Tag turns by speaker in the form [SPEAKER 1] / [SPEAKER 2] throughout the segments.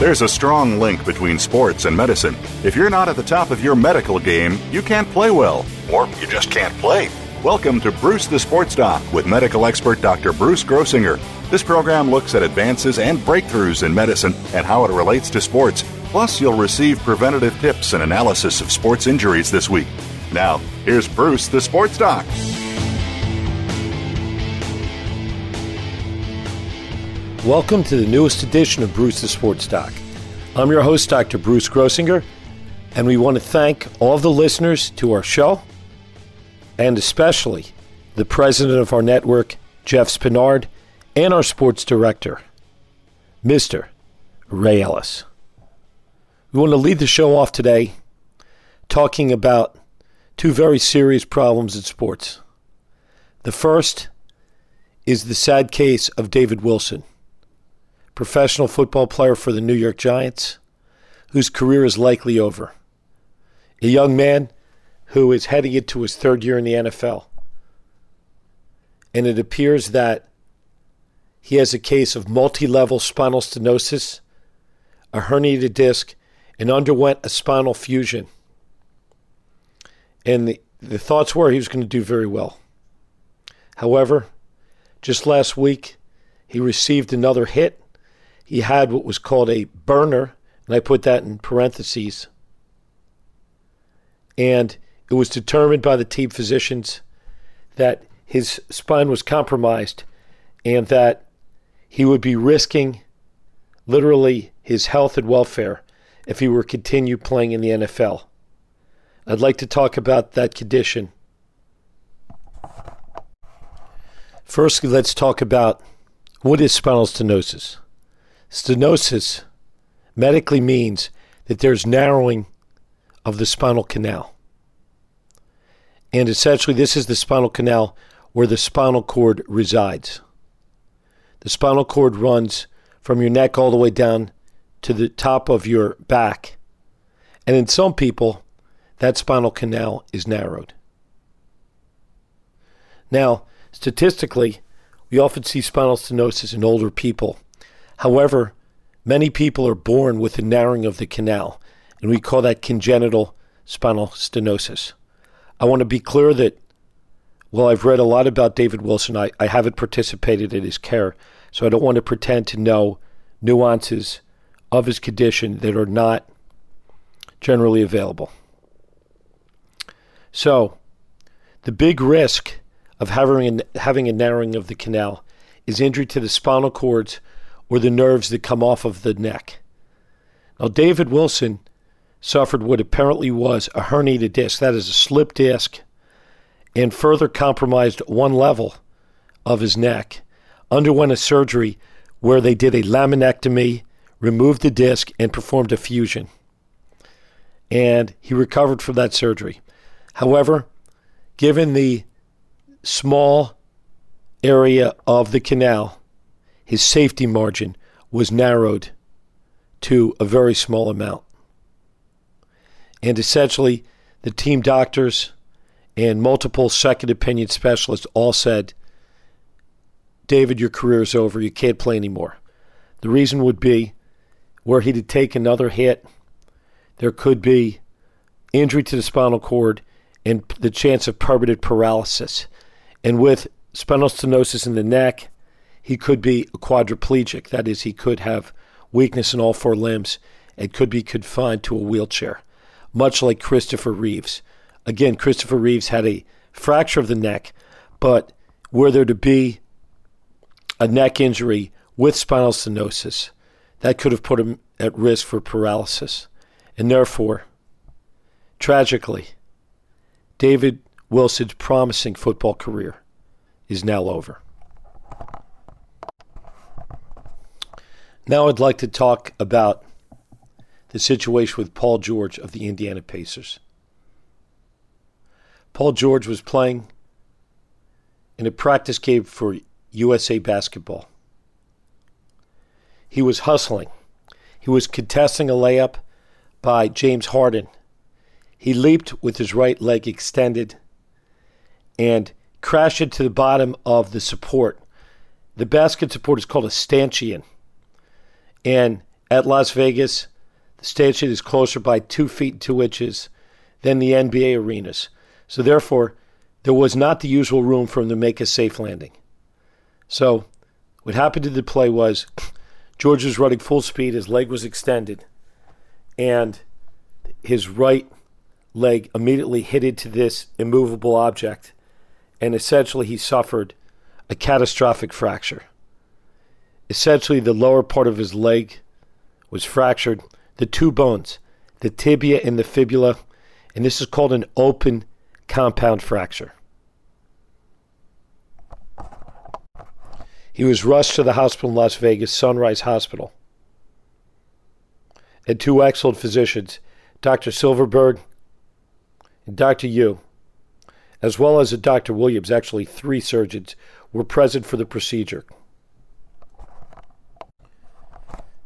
[SPEAKER 1] There's a strong link between sports and medicine. If you're not at the top of your medical game, you can't play well, or you just can't play. Welcome to Bruce the Sports Doc with medical expert Dr. Bruce Grossinger. This program looks at advances and breakthroughs in medicine and how it relates to sports. Plus, you'll receive preventative tips and analysis of sports injuries this week. Now, here's Bruce the Sports Doc.
[SPEAKER 2] Welcome to the newest edition of Bruce the Sports Doc. I'm your host, Dr. Bruce Grossinger, and we want to thank all the listeners to our show, and especially the president of our network, Jeff Spenard, and our sports director, Mr. Ray Ellis. We want to lead the show off today talking about two very serious problems in sports. The first is the sad case of David Wilson professional football player for the New York Giants, whose career is likely over. A young man who is heading into his third year in the NFL. And it appears that he has a case of multi level spinal stenosis, a herniated disc, and underwent a spinal fusion. And the, the thoughts were he was going to do very well. However, just last week, he received another hit he had what was called a burner, and I put that in parentheses. And it was determined by the team physicians that his spine was compromised and that he would be risking literally his health and welfare if he were to continue playing in the NFL. I'd like to talk about that condition. First, let's talk about what is spinal stenosis. Stenosis medically means that there's narrowing of the spinal canal. And essentially, this is the spinal canal where the spinal cord resides. The spinal cord runs from your neck all the way down to the top of your back. And in some people, that spinal canal is narrowed. Now, statistically, we often see spinal stenosis in older people However, many people are born with a narrowing of the canal, and we call that congenital spinal stenosis. I want to be clear that while I've read a lot about David Wilson, I, I haven't participated in his care, so I don't want to pretend to know nuances of his condition that are not generally available. So, the big risk of having having a narrowing of the canal is injury to the spinal cords or the nerves that come off of the neck. Now, David Wilson suffered what apparently was a herniated disc, that is, a slip disc, and further compromised one level of his neck, underwent a surgery where they did a laminectomy, removed the disc, and performed a fusion. And he recovered from that surgery. However, given the small area of the canal, his safety margin was narrowed to a very small amount. And essentially, the team doctors and multiple second opinion specialists all said, David, your career is over. You can't play anymore. The reason would be were he to take another hit, there could be injury to the spinal cord and the chance of permanent paralysis. And with spinal stenosis in the neck he could be a quadriplegic. That is, he could have weakness in all four limbs and could be confined to a wheelchair, much like Christopher Reeves. Again, Christopher Reeves had a fracture of the neck, but were there to be a neck injury with spinal stenosis, that could have put him at risk for paralysis. And therefore, Tragically, David Wilson's promising football career is now over. Now I'd like to talk about the situation with Paul George of the Indiana Pacers. Paul George was playing in a practice game for USA basketball. He was hustling. He was contesting a layup by James Harden. He leaped with his right leg extended and crashed into the bottom of the support. The basket support is called a stanchion. And at Las Vegas, the stanchion is closer by two feet two inches than the NBA arenas. So therefore, there was not the usual room for him to make a safe landing. So what happened to the play was George was running full speed, his leg was extended, and his right leg immediately hit into this immovable object, and essentially he suffered a catastrophic fracture. Essentially, the lower part of his leg was fractured, the two bones, the tibia and the fibula, and this is called an open compound fracture. He was rushed to the hospital in Las Vegas, Sunrise Hospital. And two excellent physicians, Dr. Silverberg and Dr. Yu, as well as a Dr. Williams, actually three surgeons, were present for the procedure.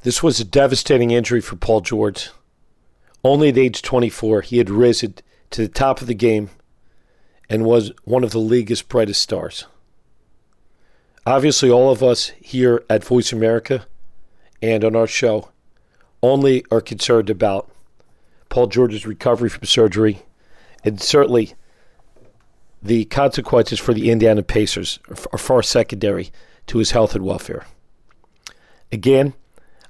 [SPEAKER 2] This was a devastating injury for Paul George. Only at age 24, he had risen to the top of the game and was one of the league's brightest stars. Obviously, all of us here at Voice America and on our show only are concerned about Paul George's recovery from surgery and certainly the consequences for the Indiana Pacers are far secondary to his health and welfare. Again,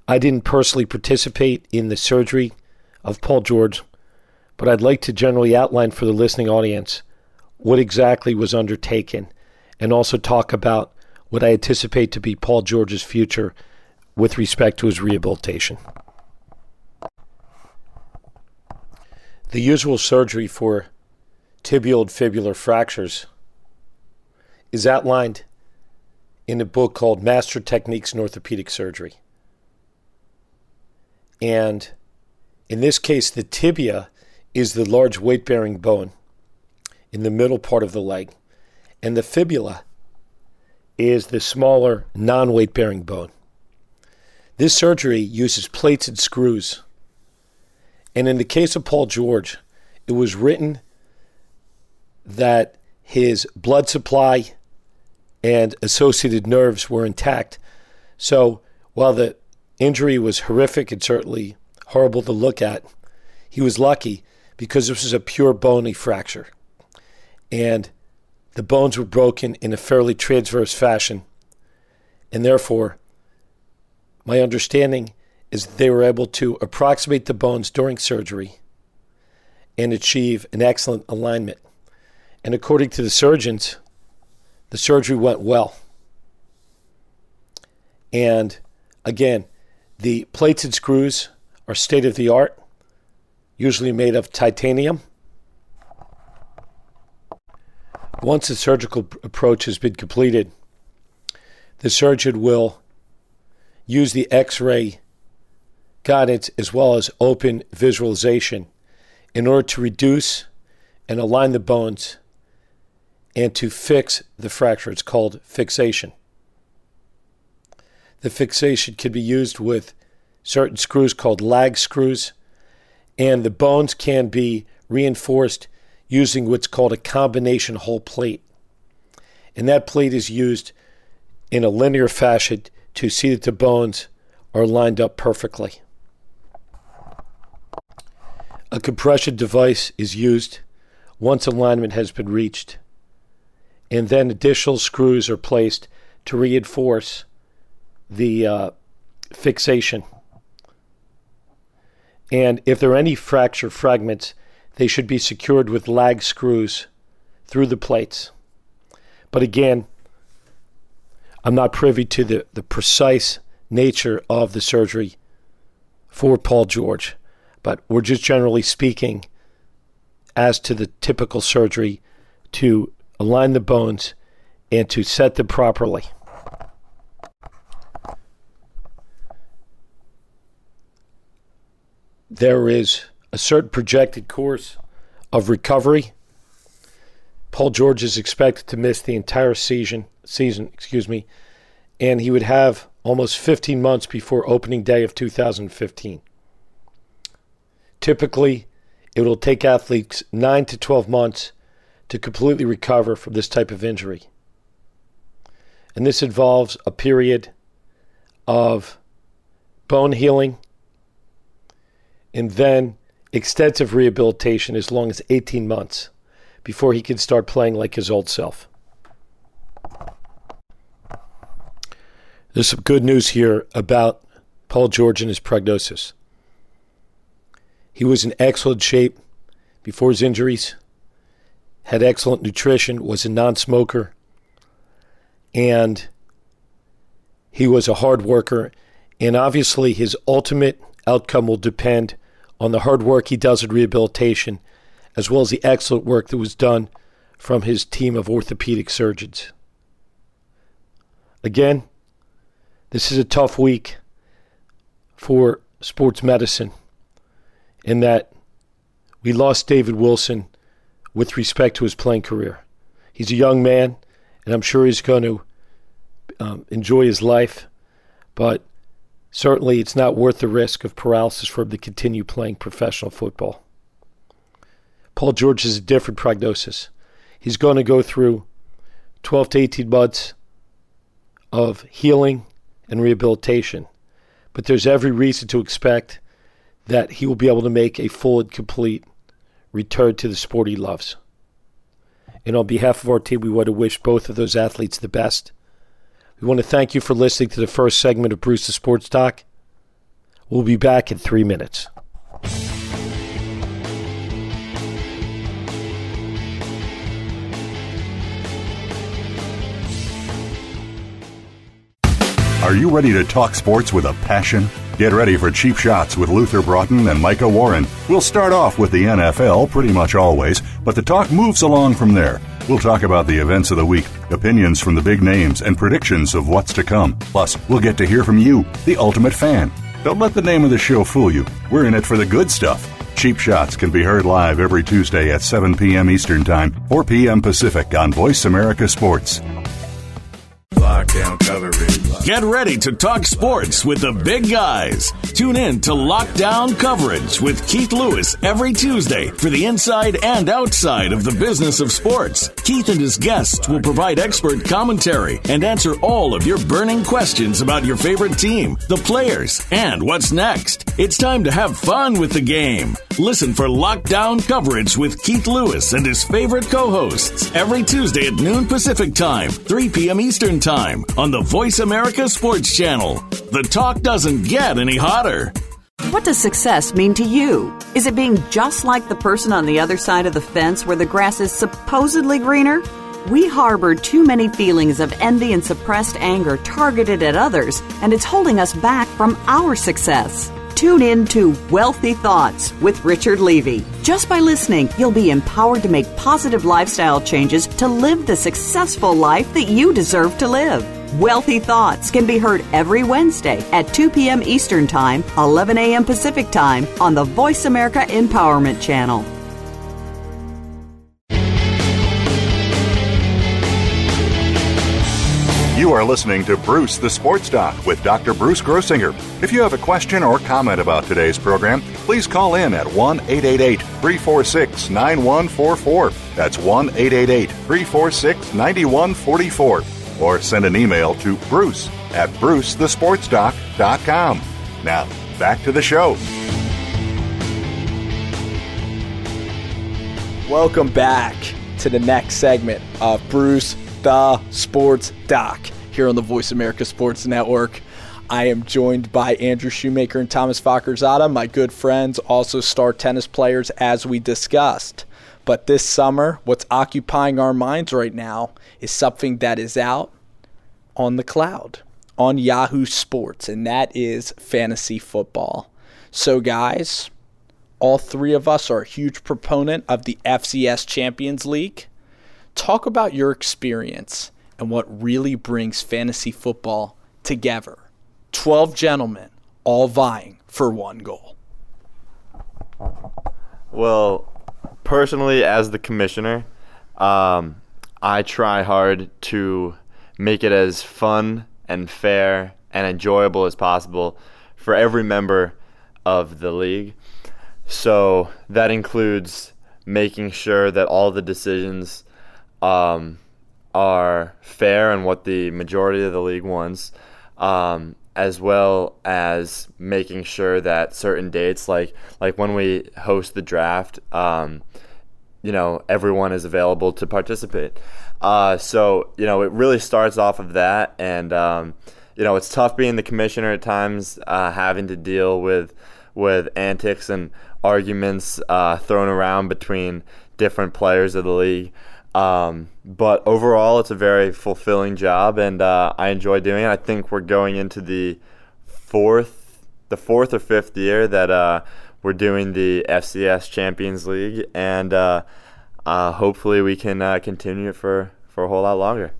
[SPEAKER 2] I didn't personally participate in the surgery of Paul George, but I'd like to generally outline for the listening audience what exactly was undertaken and also talk about what I anticipate to be Paul George's future with respect to his rehabilitation. The usual surgery for tibial and fibular fractures is outlined in a book called Master Techniques in Orthopedic Surgery. And in this case, the tibia is the large weight bearing bone in the middle part of the leg, and the fibula is the smaller non weight bearing bone. This surgery uses plates and screws. And in the case of Paul George, it was written that his blood supply and associated nerves were intact. So while the injury was horrific and certainly horrible to look at, he was lucky because this was a pure bony fracture and the bones were broken in a fairly transverse fashion. And therefore, my understanding is that they were able to approximate the bones during surgery and achieve an excellent alignment. And according to the surgeons, the surgery went well. And again, the plates and screws are state of the art, usually made of titanium. Once the surgical approach has been completed, the surgeon will use the x ray guidance as well as open visualization in order to reduce and align the bones and to fix the fracture. It's called fixation. The fixation can be used with certain screws called lag screws, and the bones can be reinforced using what's called a combination hole plate. And that plate is used in a linear fashion to see that the bones are lined up perfectly. A compression device is used once alignment has been reached, and then additional screws are placed to reinforce the uh, fixation. And if there are any fracture fragments, they should be secured with lag screws through the plates. But again, I'm not privy to the, the precise nature of the surgery for Paul George, but we're just generally speaking as to the typical surgery to align the bones and to set them properly. There is a certain projected course of recovery. Paul George is expected to miss the entire season, season, excuse me, and he would have almost 15 months before opening day of 2015. Typically, it will take athletes 9 to 12 months to completely recover from this type of injury. And this involves a period of bone healing and then extensive rehabilitation as long as 18 months before he can start playing like his old self. There's some good news here about Paul George and his prognosis. He was in excellent shape before his injuries, had excellent nutrition, was a non smoker, and he was a hard worker. And obviously, his ultimate outcome will depend on the hard work he does in rehabilitation, as well as the excellent work that was done from his team of orthopedic surgeons. Again, this is a tough week for sports medicine in that we lost David Wilson with respect to his playing career. He's a young man, and I'm sure he's going to um, enjoy his life, but Certainly, it's not worth the risk of paralysis for him to continue playing professional football. Paul George has a different prognosis. He's going to go through 12 to 18 months of healing and rehabilitation, but there's every reason to expect that he will be able to make a full and complete return to the sport he loves. And on behalf of our team, we want to wish both of those athletes the best. We want to thank you for listening to the first segment of Bruce the Sports Doc. We'll be back in three minutes.
[SPEAKER 1] Are you ready to talk sports with a passion? Get ready for cheap shots with Luther Broughton and Micah Warren. We'll start off with the NFL pretty much always, but the talk moves along from there. We'll talk about the events of the week, opinions from the big names, and predictions of what's to come. Plus, we'll get to hear from you, the ultimate fan. Don't let the name of the show fool you. We're in it for the good stuff. Cheap Shots can be heard live every Tuesday at 7 p.m. Eastern Time, 4 p.m. Pacific on Voice America Sports.
[SPEAKER 3] Lockdown coverage. Get ready to talk sports with the big guys. Tune in to Lockdown Coverage with Keith Lewis every Tuesday for the inside and outside of the business of sports. Keith and his guests will provide expert commentary and answer all of your burning questions about your favorite team, the players, and what's next. It's time to have fun with the game. Listen for Lockdown Coverage with Keith Lewis and his favorite co hosts every Tuesday at noon Pacific Time, 3 p.m. Eastern Time on the Voice America Sports Channel. The talk doesn't get any hotter.
[SPEAKER 4] What does success mean to you? Is it being just like the person on the other side of the fence where the grass is supposedly greener? We harbor too many feelings of envy and suppressed anger targeted at others, and it's holding us back from our success. Tune in to Wealthy Thoughts with Richard Levy. Just by listening, you'll be empowered to make positive lifestyle changes to live the successful life that you deserve to live. Wealthy Thoughts can be heard every Wednesday at 2 p.m. Eastern Time, 11 a.m. Pacific Time on the Voice America Empowerment Channel.
[SPEAKER 1] You are listening to Bruce the Sports Doc with Dr. Bruce Grossinger. If you have a question or comment about today's program, please call in at 1 888 346 9144. That's 1 888 346 9144. Or send an email to bruce at brucethesportsdoc.com. Now, back to the show.
[SPEAKER 5] Welcome back to the next segment of Bruce the Sports Doc here on the Voice America Sports Network. I am joined by Andrew Shoemaker and Thomas Fackerzada, my good friends, also star tennis players, as we discussed. But this summer, what's occupying our minds right now is something that is out on the cloud, on Yahoo Sports, and that is fantasy football. So, guys, all three of us are a huge proponent of the FCS Champions League. Talk about your experience and what really brings fantasy football together. 12 gentlemen all vying for one goal.
[SPEAKER 6] Well, personally, as the commissioner, um, I try hard to make it as fun and fair and enjoyable as possible for every member of the league. So that includes making sure that all the decisions um, are fair and what the majority of the league wants, um, as well as making sure that certain dates, like like when we host the draft, um, you know, everyone is available to participate. Uh, so you know, it really starts off of that, and um, you know, it's tough being the commissioner at times, uh, having to deal with with antics and arguments uh, thrown around between different players of the league. Um, but overall, it's a very fulfilling job, and uh, I enjoy doing it. I think we're going into the fourth, the fourth or fifth year that uh, we're doing the FCS Champions League, and uh, uh, hopefully we can uh, continue it for, for a whole lot longer.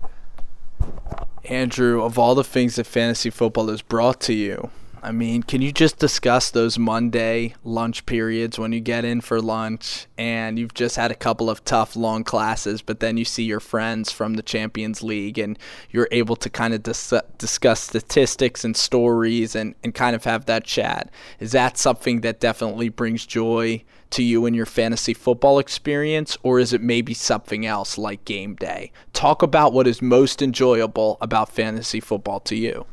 [SPEAKER 5] Andrew, of all the things that fantasy football has brought to you, I mean, can you just discuss those Monday lunch periods when you get in for lunch and you've just had a couple of tough long classes, but then you see your friends from the Champions League and you're able to kind of dis- discuss statistics and stories and, and kind of have that chat? Is that something that definitely brings joy to you in your fantasy football experience, or is it maybe something else like game day? Talk about what is most enjoyable about fantasy football to you.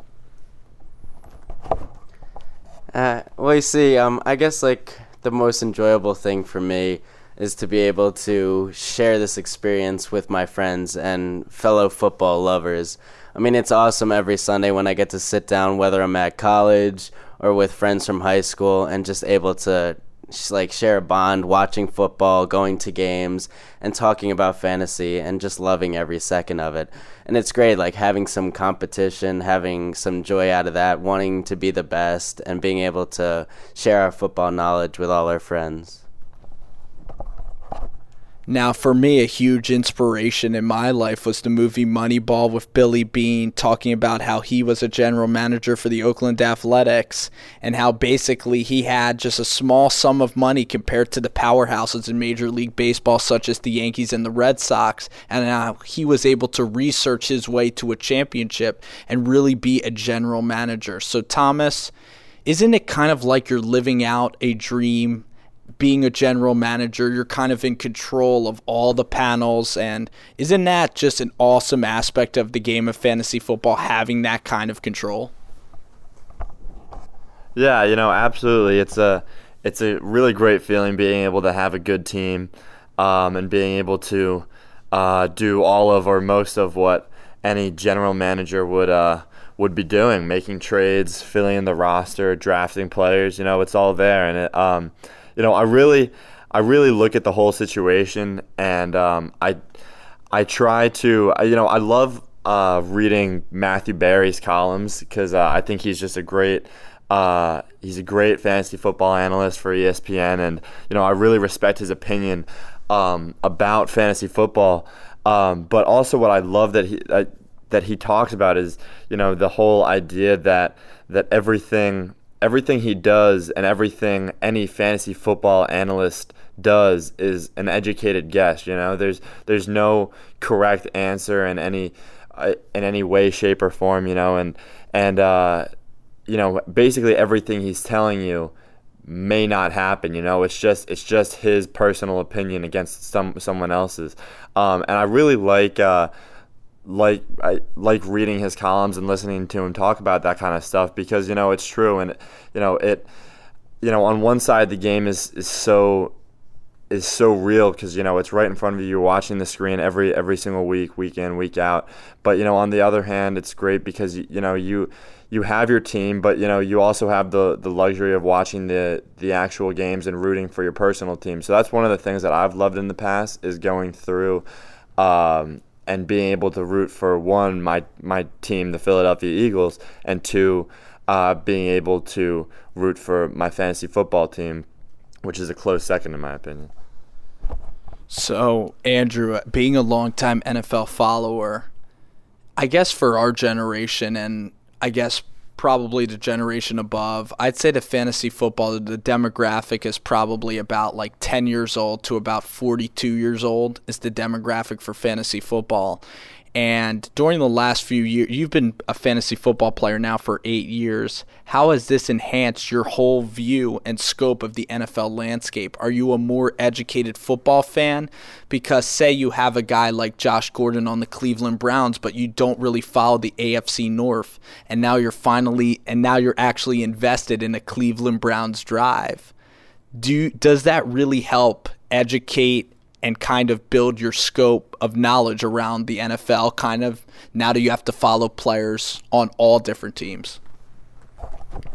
[SPEAKER 7] Uh, well, you see, um, I guess like the most enjoyable thing for me is to be able to share this experience with my friends and fellow football lovers. I mean, it's awesome every Sunday when I get to sit down, whether I'm at college or with friends from high school, and just able to like share a bond watching football, going to games, and talking about fantasy and just loving every second of it. And it's great, like having some competition, having some joy out of that, wanting to be the best, and being able to share our football knowledge with all our friends.
[SPEAKER 5] Now, for me, a huge inspiration in my life was the movie Moneyball with Billy Beane talking about how he was a general manager for the Oakland Athletics and how basically he had just a small sum of money compared to the powerhouses in Major League Baseball, such as the Yankees and the Red Sox, and how he was able to research his way to a championship and really be a general manager. So, Thomas, isn't it kind of like you're living out a dream being a general manager, you're kind of in control of all the panels. And isn't that just an awesome aspect of the game of fantasy football, having that kind of control?
[SPEAKER 6] Yeah, you know, absolutely. It's a it's a really great feeling being able to have a good team um, and being able to uh, do all of or most of what any general manager would uh, would be doing, making trades, filling in the roster, drafting players. You know, it's all there, and it. Um, you know, I really, I really look at the whole situation, and um, I, I try to, you know, I love uh, reading Matthew Berry's columns because uh, I think he's just a great. Uh, he's a great fantasy football analyst for ESPN, and you know I really respect his opinion um, about fantasy football. Um, but also, what I love that he uh, that he talks about is you know the whole idea that that everything everything he does and everything any fantasy football analyst does is an educated guess. You know, there's there's no correct answer in any uh, in any way, shape, or form. You know, and and uh, you know basically everything he's telling you may not happen. You know, it's just it's just his personal opinion against some someone else's. Um, and I really like. Uh, like I like reading his columns and listening to him talk about that kind of stuff because you know it's true. And you know it you know on one side the game is is so is so real because you know it's right in front of you. You're watching the screen every every single week week in week out. But you know on the other hand it's great because you, know you you have your team but you know you also have the the luxury of watching the the actual games and rooting for your personal team. So that's one of the things that I've loved in the past is going through um, and being able to root for one my my team, the Philadelphia Eagles, and two, uh, being able to root for my fantasy football team. which is a close second in my opinion.
[SPEAKER 5] So, Andrew, being a longtime NFL follower, I guess for our generation and I guess probably the generation above, I'd say the fantasy football, the demographic is probably about like 10 years old to about 42 years old is the demographic for fantasy football. And during the last few years, you've been a fantasy football player now for eight years. How has this enhanced your whole view and scope of the NFL landscape? Are you a more educated football fan? Because, say, you have a guy like Josh Gordon on the Cleveland Browns, but you don't really follow the AFC North, and now you're finally, and now you're actually invested in a Cleveland Browns drive. Do does that really help educate and kind of build your scope of knowledge around the NFL kind of now that you have to follow players on all different teams.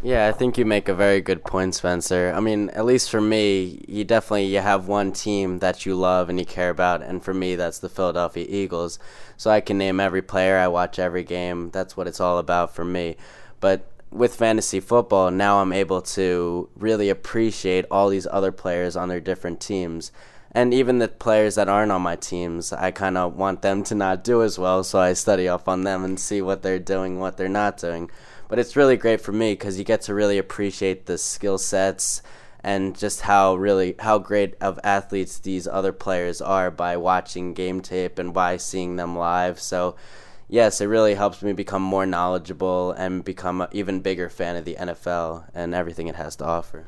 [SPEAKER 7] Yeah, I think you make a very good point, Spencer. I mean, at least for me, you definitely you have one team that you love and you care about, and for me, that's the Philadelphia Eagles. So I can name every player, I watch every game. That's what it's all about for me. But with fantasy football, now I'm able to really appreciate all these other players on their different teams and even the players that aren't on my teams, I kind of want them to not do as well, so I study up on them and see what they're doing, what they're not doing. But it's really great for me because you get to really appreciate the skill sets and just how really how great of athletes these other players are by watching game tape and by seeing them live. So yes, it really helps me become more knowledgeable and become an even bigger fan of the NFL and everything it has to offer.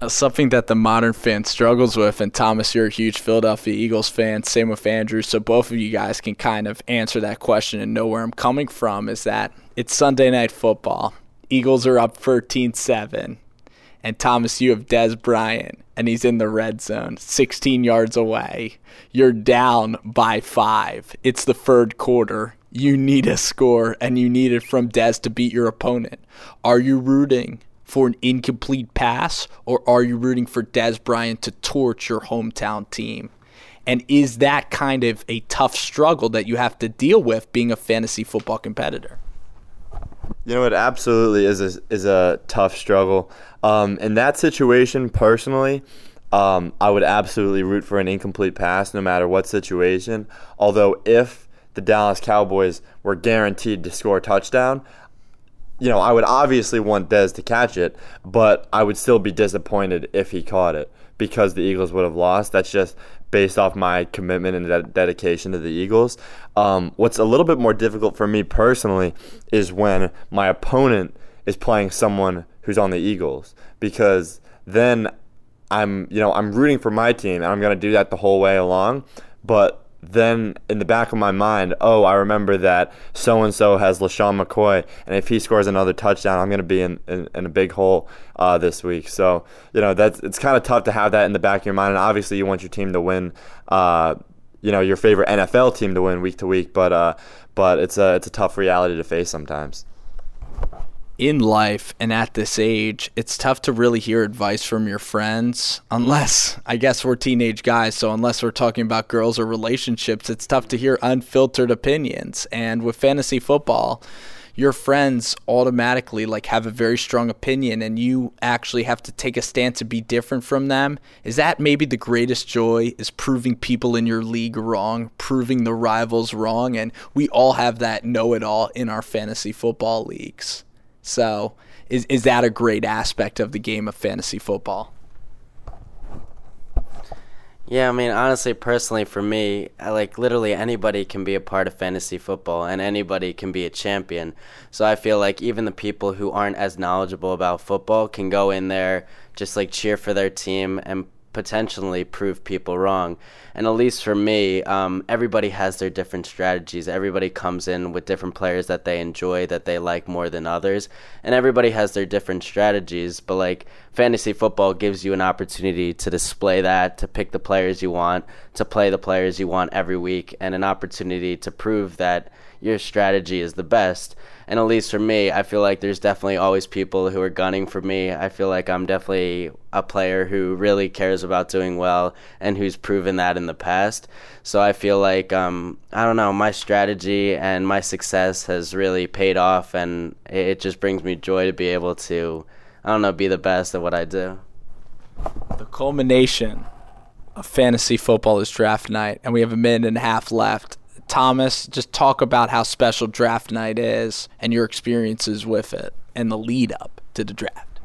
[SPEAKER 5] Uh, something that the modern fan struggles with. And Thomas, you're a huge Philadelphia Eagles fan. Same with Andrew. So both of you guys can kind of answer that question and know where I'm coming from. Is that it's Sunday night football. Eagles are up 13-7. And Thomas, you have Dez Bryant, and he's in the red zone, 16 yards away. You're down by five. It's the third quarter. You need a score, and you need it from Dez to beat your opponent. Are you rooting for an incomplete pass, or are you rooting for Dez Bryant to torch your hometown team? And is that kind of a tough struggle that you have to deal with being a fantasy football competitor?
[SPEAKER 6] You know, it absolutely is a, is a tough struggle. Um, in that situation, personally, um, I would absolutely root for an incomplete pass no matter what situation. Although, if the Dallas Cowboys were guaranteed to score a touchdown, you know, I would obviously want Dez to catch it, but I would still be disappointed if he caught it because the Eagles would have lost. That's just based off my commitment and de- dedication to the Eagles. Um, what's a little bit more difficult for me personally is when my opponent is playing someone who's on the Eagles because then I'm, you know, I'm rooting for my team and I'm going to do that the whole way along, but then in the back of my mind, oh, I remember that so and so has LeSean McCoy, and if he scores another touchdown, I'm going to be in, in, in, a big hole uh, this week. So, you know, that's it's kind of tough to have that in the back of your mind. And obviously, you want your team to win, uh, you know, your favorite NFL team to win week to week, but, uh, but it's, a, it's a tough reality to face sometimes
[SPEAKER 5] in life and at this age, it's tough to really hear advice from your friends unless I guess we're teenage guys, so unless we're talking about girls or relationships, it's tough to hear unfiltered opinions. And with fantasy football, your friends automatically like have a very strong opinion and you actually have to take a stance to be different from them. Is that maybe the greatest joy is proving people in your league wrong proving the rivals wrong? And we all have that know-it-all in our fantasy football leagues so, is is that a great aspect of the game of fantasy football?
[SPEAKER 7] Yeah, I mean, honestly, personally, for me, like literally anybody can be a part of fantasy football, and anybody can be a champion. So I feel like even the people who aren't as knowledgeable about football can go in there, just like cheer for their team and potentially prove people wrong. And at least for me, um, everybody has their different strategies. Everybody comes in with different players that they enjoy, that they like more than others. And everybody has their different strategies. But like fantasy football gives you an opportunity to display that, to pick the players you want, to play the players you want every week, and an opportunity to prove that your strategy is the best. And at least for me, I feel like there's definitely always people who are gunning for me. I feel like I'm definitely a player who really cares about doing well and who's proven that in the past. So I feel like um, I don't know, my strategy and my success has really paid off, and it just brings me joy to be able to I don't know be the best at what I do.
[SPEAKER 5] The culmination of fantasy football is draft night, and we have a minute and a half left. Thomas, just talk about how special draft night is and your experiences with it and the lead up to the draft.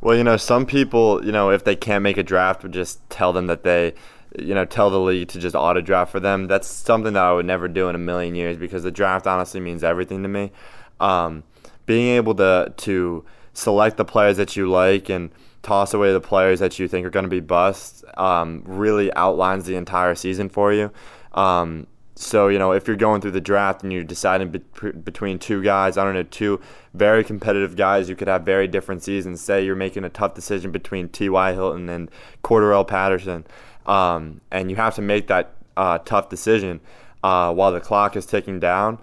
[SPEAKER 6] Well, you know, some people, you know, if they can't make a draft, would just tell them that they, you know, tell the league to just auto draft for them. That's something that I would never do in a million years because the draft honestly means everything to me. Um, being able to to select the players that you like and toss away the players that you think are going to be busts um, really outlines the entire season for you. Um, so you know if you're going through the draft and you're deciding be- between two guys, I don't know, two very competitive guys, you could have very different seasons. Say you're making a tough decision between T.Y. Hilton and Cordarrelle Patterson, um, and you have to make that uh, tough decision uh, while the clock is ticking down.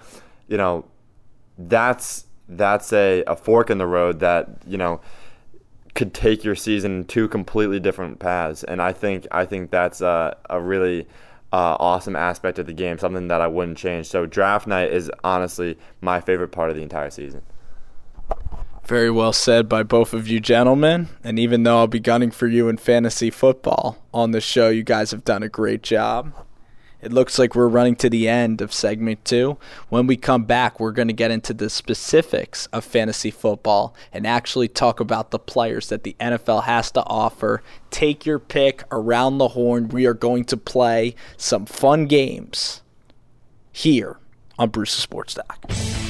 [SPEAKER 6] You know, that's that's a, a fork in the road that you know could take your season in two completely different paths. And I think I think that's a, a really uh, awesome aspect of the game, something that I wouldn't change. So draft night is honestly my favorite part of the entire season.
[SPEAKER 5] Very well said by both of you gentlemen. And even though I'll be gunning for you in fantasy football on the show, you guys have done a great job. It looks like we're running to the end of segment two. When we come back, we're going to get into the specifics of fantasy football and actually talk about the players that the NFL has to offer. Take your pick around the horn. We are going to play some fun games here on Bruce's Sports Doc.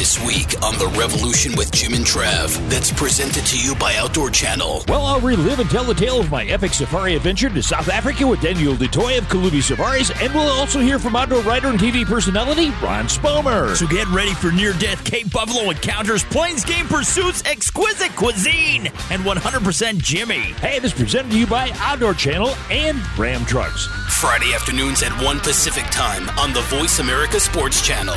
[SPEAKER 8] This week on The Revolution with Jim and Trav, that's presented to you by Outdoor Channel.
[SPEAKER 9] Well, I'll relive and tell the tale of my epic safari adventure to South Africa with Daniel du Toit of Kalubi Safaris, and we'll also hear from outdoor writer and TV personality Ron Spomer.
[SPEAKER 10] So get ready for near death Cape Buffalo encounters, plains game pursuits, exquisite cuisine, and 100% Jimmy.
[SPEAKER 9] Hey, this is presented to you by Outdoor Channel and Ram Trucks.
[SPEAKER 8] Friday afternoons at 1 Pacific Time on the Voice America Sports Channel.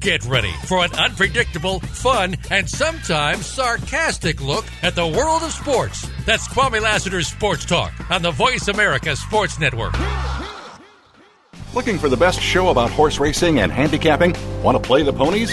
[SPEAKER 11] Get ready for an unpredictable, fun, and sometimes sarcastic look at the world of sports. That's Kwame Lassiter's Sports Talk on the Voice America Sports Network.
[SPEAKER 1] Looking for the best show about horse racing and handicapping? Want to play the ponies?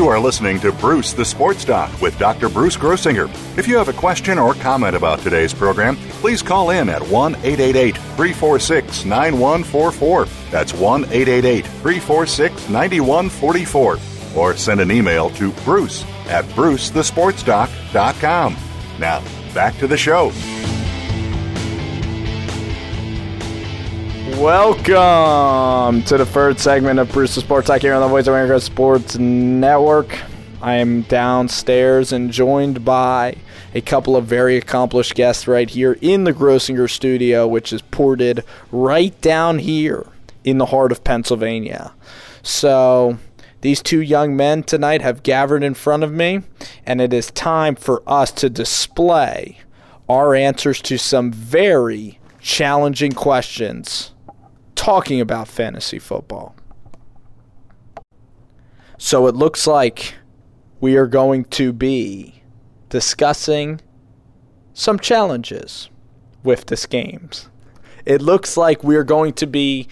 [SPEAKER 1] You are listening to Bruce the Sports Doc with Dr. Bruce Grossinger. If you have a question or comment about today's program, please call in at 1 888 346 9144. That's 1 888 346 9144. Or send an email to bruce at brucethesportsdoc.com. Now, back to the show.
[SPEAKER 5] Welcome to the third segment of Bruce the Sports Talk here on the Voice of America Sports Network. I am downstairs and joined by a couple of very accomplished guests right here in the Grossinger studio, which is ported right down here in the heart of Pennsylvania. So, these two young men tonight have gathered in front of me, and it is time for us to display our answers to some very challenging questions talking about fantasy football. So it looks like we are going to be discussing some challenges with this games. It looks like we're going to be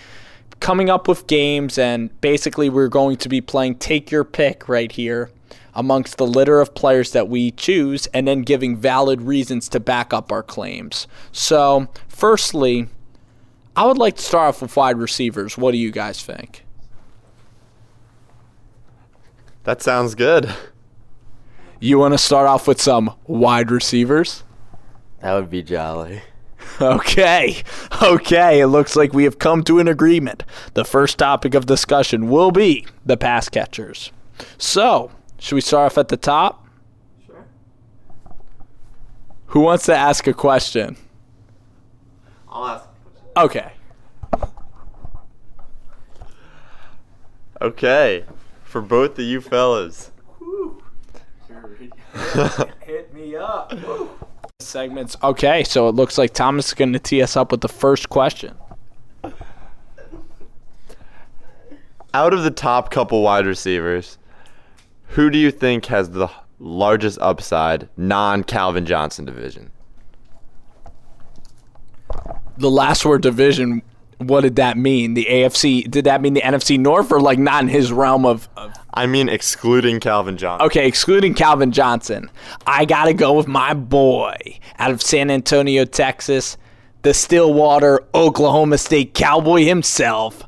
[SPEAKER 5] coming up with games and basically we're going to be playing take your pick right here amongst the litter of players that we choose and then giving valid reasons to back up our claims. So, firstly, I would like to start off with wide receivers. What do you guys think?
[SPEAKER 6] That sounds good.
[SPEAKER 5] You want to start off with some wide receivers?
[SPEAKER 7] That would be jolly.
[SPEAKER 5] Okay. Okay. It looks like we have come to an agreement. The first topic of discussion will be the pass catchers. So, should we start off at the top? Sure. Who wants to ask a question?
[SPEAKER 6] I'll ask.
[SPEAKER 5] Okay.
[SPEAKER 6] Okay. For both of you fellas.
[SPEAKER 5] Hit me up. Segments. Okay, so it looks like Thomas is going to tee us up with the first question.
[SPEAKER 6] Out of the top couple wide receivers, who do you think has the largest upside non Calvin Johnson division?
[SPEAKER 5] The last word division, what did that mean? The AFC, did that mean the NFC North or like not in his realm of, of
[SPEAKER 6] I mean, excluding Calvin Johnson.
[SPEAKER 5] Okay, excluding Calvin Johnson. I got to go with my boy out of San Antonio, Texas, the Stillwater, Oklahoma State Cowboy himself,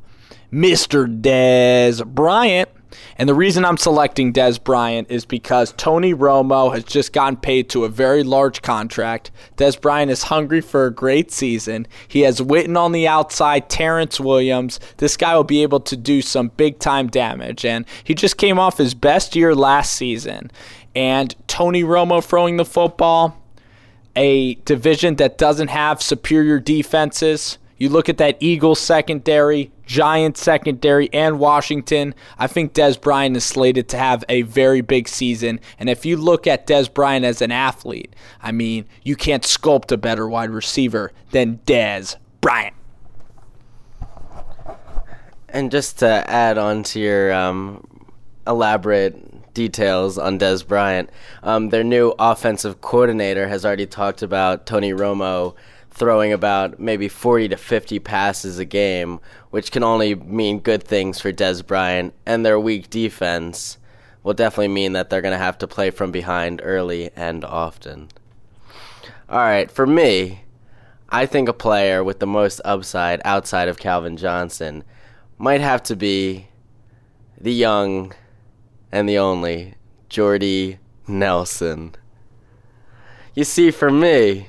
[SPEAKER 5] Mr. Dez Bryant. And the reason I'm selecting Dez Bryant is because Tony Romo has just gotten paid to a very large contract. Dez Bryant is hungry for a great season. He has Witten on the outside, Terrence Williams. This guy will be able to do some big time damage. And he just came off his best year last season. And Tony Romo throwing the football, a division that doesn't have superior defenses. You look at that Eagles secondary, Giants secondary, and Washington. I think Dez Bryant is slated to have a very big season. And if you look at Dez Bryant as an athlete, I mean, you can't sculpt a better wide receiver than Dez Bryant.
[SPEAKER 7] And just to add on to your um, elaborate details on Dez Bryant, um, their new offensive coordinator has already talked about Tony Romo throwing about maybe 40 to 50 passes a game, which can only mean good things for Dez Bryant, and their weak defense will definitely mean that they're going to have to play from behind early and often. All right, for me, I think a player with the most upside outside of Calvin Johnson might have to be the young and the only Jordy Nelson. You see, for me,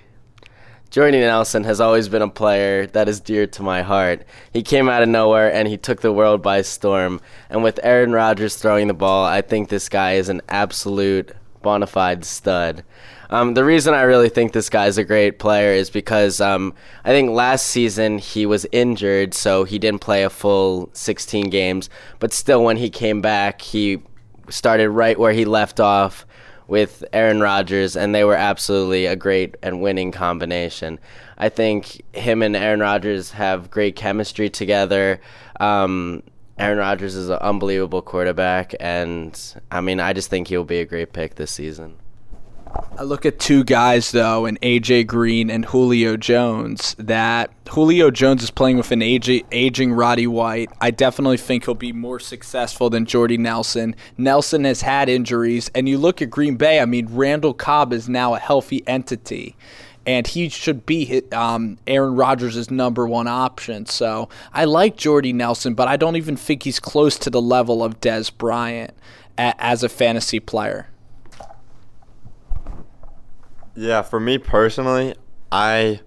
[SPEAKER 7] Jordy Nelson has always been a player that is dear to my heart. He came out of nowhere and he took the world by storm. And with Aaron Rodgers throwing the ball, I think this guy is an absolute bona fide stud. Um, the reason I really think this guy's a great player is because um, I think last season he was injured, so he didn't play a full 16 games. But still, when he came back, he started right where he left off with Aaron Rodgers, and they were absolutely a great and winning combination. I think him and Aaron Rodgers have great chemistry together. Um, Aaron Rodgers is an unbelievable quarterback, and I mean, I just think he'll be a great pick this season.
[SPEAKER 5] I look at two guys though, in AJ Green and Julio Jones. That Julio Jones is playing with an aging, Roddy White. I definitely think he'll be more successful than Jordy Nelson. Nelson has had injuries, and you look at Green Bay. I mean, Randall Cobb is now a healthy entity and he should be um, Aaron Rodgers' number one option. So I like Jordy Nelson, but I don't even think he's close to the level of Dez Bryant a- as a fantasy player.
[SPEAKER 6] Yeah, for me personally, I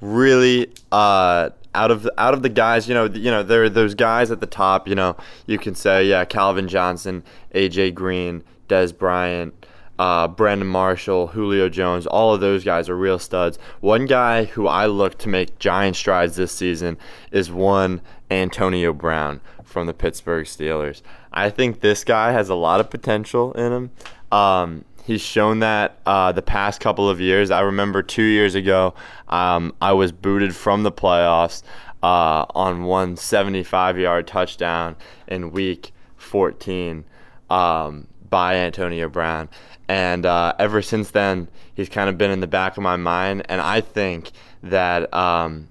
[SPEAKER 6] really uh, out of out of the guys, you know, you know, there are those guys at the top. You know, you can say, yeah, Calvin Johnson, AJ Green, Dez Bryant, uh, Brandon Marshall, Julio Jones, all of those guys are real studs. One guy who I look to make giant strides this season is one Antonio Brown from the Pittsburgh Steelers. I think this guy has a lot of potential in him. Um, He's shown that uh, the past couple of years. I remember two years ago, um, I was booted from the playoffs uh, on one 75 yard touchdown in week 14 um, by Antonio Brown. And uh, ever since then, he's kind of been in the back of my mind. And I think that, um,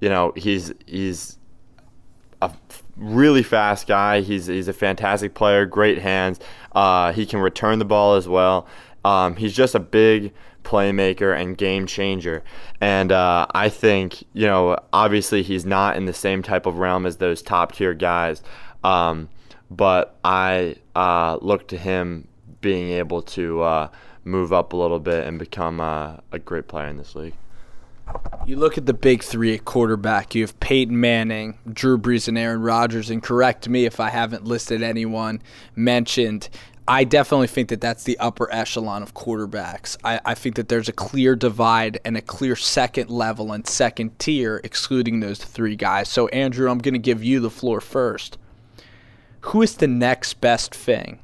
[SPEAKER 6] you know, he's, he's a really fast guy. He's he's a fantastic player, great hands. Uh, he can return the ball as well, Um, he's just a big playmaker and game changer. And uh, I think, you know, obviously he's not in the same type of realm as those top tier guys. Um, but I uh, look to him being able to uh, move up a little bit and become uh, a great player in this league.
[SPEAKER 5] You look at the big three at quarterback. You have Peyton Manning, Drew Brees, and Aaron Rodgers. And correct me if I haven't listed anyone mentioned. I definitely think that that's the upper echelon of quarterbacks. I, I, think that there's a clear divide and a clear second level and second tier, excluding those three guys. So, Andrew, I'm going to give you the floor first. Who is the next best thing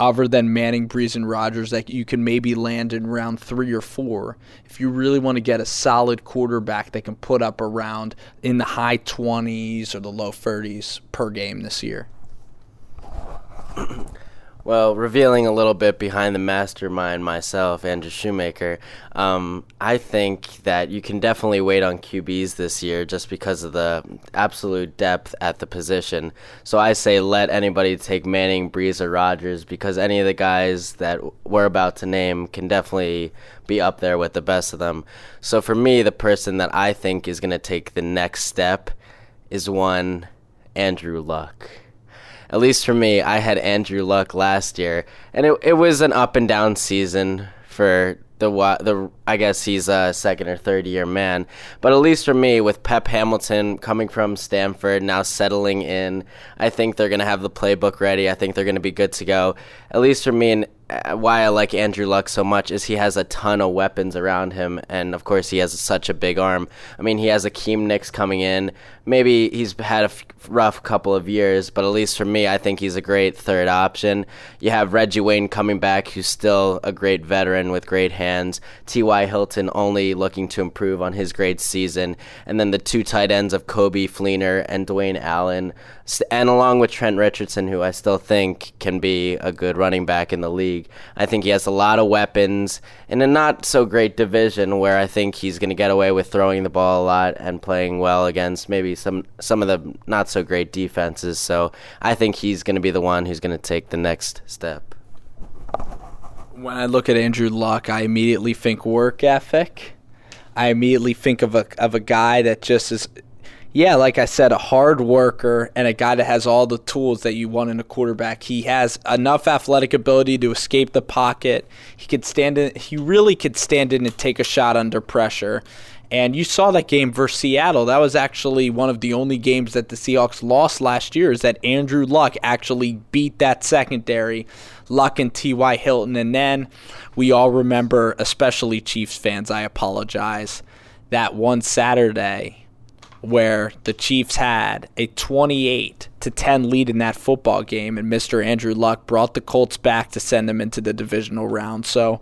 [SPEAKER 5] other than Manning, Brees, and Rodgers that you can maybe land in round three or four if you really want to get a solid quarterback that can put up around in the high 20s or the low 30s per game this year?
[SPEAKER 7] Well, revealing a little bit behind the mastermind myself, Andrew Shoemaker, um, I think that you can definitely wait on QBs this year just because of the absolute depth at the position. So I say let anybody take Manning, Brees, or Rodgers because any of the guys that we're about to name can definitely be up there with the best of them. So for me, the person that I think is going to take the next step is one Andrew Luck at least for me, I had Andrew Luck last year, and it it was an up and down season for the the I guess he's a second or third year man, but at least for me, with Pep Hamilton coming from Stanford now settling in, I think they're gonna have the playbook ready. I think they're gonna be good to go. At least for me, and uh, why I like Andrew Luck so much is he has a ton of weapons around him, and of course he has such a big arm. I mean, he has Hakeem Nicks coming in. Maybe he's had a f- rough couple of years, but at least for me, I think he's a great third option. You have Reggie Wayne coming back, who's still a great veteran with great hands. T.Y. Hilton only looking to improve on his great season, and then the two tight ends of Coby Fleener and Dwayne Allen, and along with Trent Richardson, who I still think can be a good running back in the league league. I think he has a lot of weapons in a not so great division where I think he's going to get away with throwing the ball a lot and playing well against maybe some some of the not so great defenses. So I think he's going to be the one who's going to take the next step.
[SPEAKER 5] When I look at Andrew Luck, I immediately think work ethic. I immediately think of a of a guy that just is yeah, like I said, a hard worker and a guy that has all the tools that you want in a quarterback. He has enough athletic ability to escape the pocket. He could stand in. He really could stand in and take a shot under pressure. And you saw that game versus Seattle. That was actually one of the only games that the Seahawks lost last year. Is that Andrew Luck actually beat that secondary, Luck and T.Y. Hilton. And then we all remember, especially Chiefs fans, I apologize, that one Saturday where the Chiefs had a 28 to 10 lead in that football game and Mr. Andrew Luck brought the Colts back to send them into the divisional round. So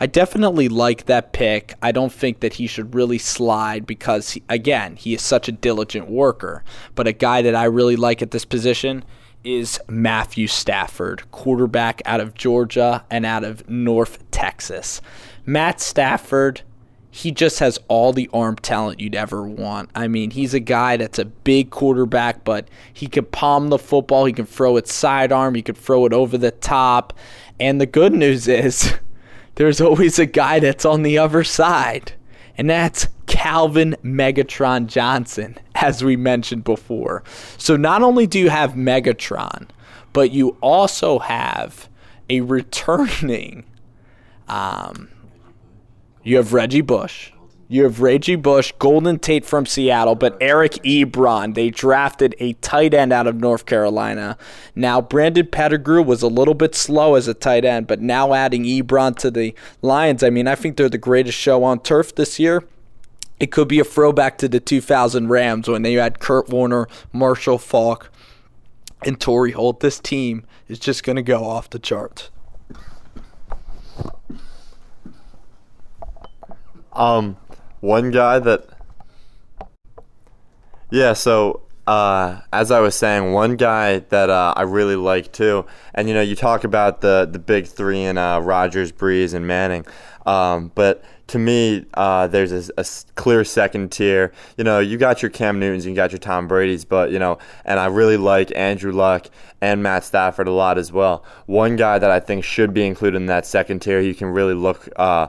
[SPEAKER 5] I definitely like that pick. I don't think that he should really slide because he, again, he is such a diligent worker, but a guy that I really like at this position is Matthew Stafford, quarterback out of Georgia and out of North Texas. Matt Stafford he just has all the arm talent you'd ever want. I mean, he's a guy that's a big quarterback, but he can palm the football. He can throw it sidearm. He can throw it over the top. And the good news is there's always a guy that's on the other side. And that's Calvin Megatron Johnson, as we mentioned before. So not only do you have Megatron, but you also have a returning um, you have Reggie Bush. You have Reggie Bush, Golden Tate from Seattle, but Eric Ebron. They drafted a tight end out of North Carolina. Now, Brandon Pettigrew was a little bit slow as a tight end, but now adding Ebron to the Lions, I mean, I think they're the greatest show on turf this year. It could be a throwback to the 2000 Rams when they had Kurt Warner, Marshall Faulk, and Torry Holt. This team is just going to go off the charts.
[SPEAKER 6] Um, one guy that, yeah. So uh, as I was saying, one guy that uh, I really like too, and you know, you talk about the the big three in uh, Rodgers, Brees, and Manning, um, but to me, uh, there's a, a, clear second tier. You know, you got your Cam Newtons, you got your Tom Brady's, but you know, and I really like Andrew Luck and Matt Stafford a lot as well. One guy that I think should be included in that second tier, you can really look uh,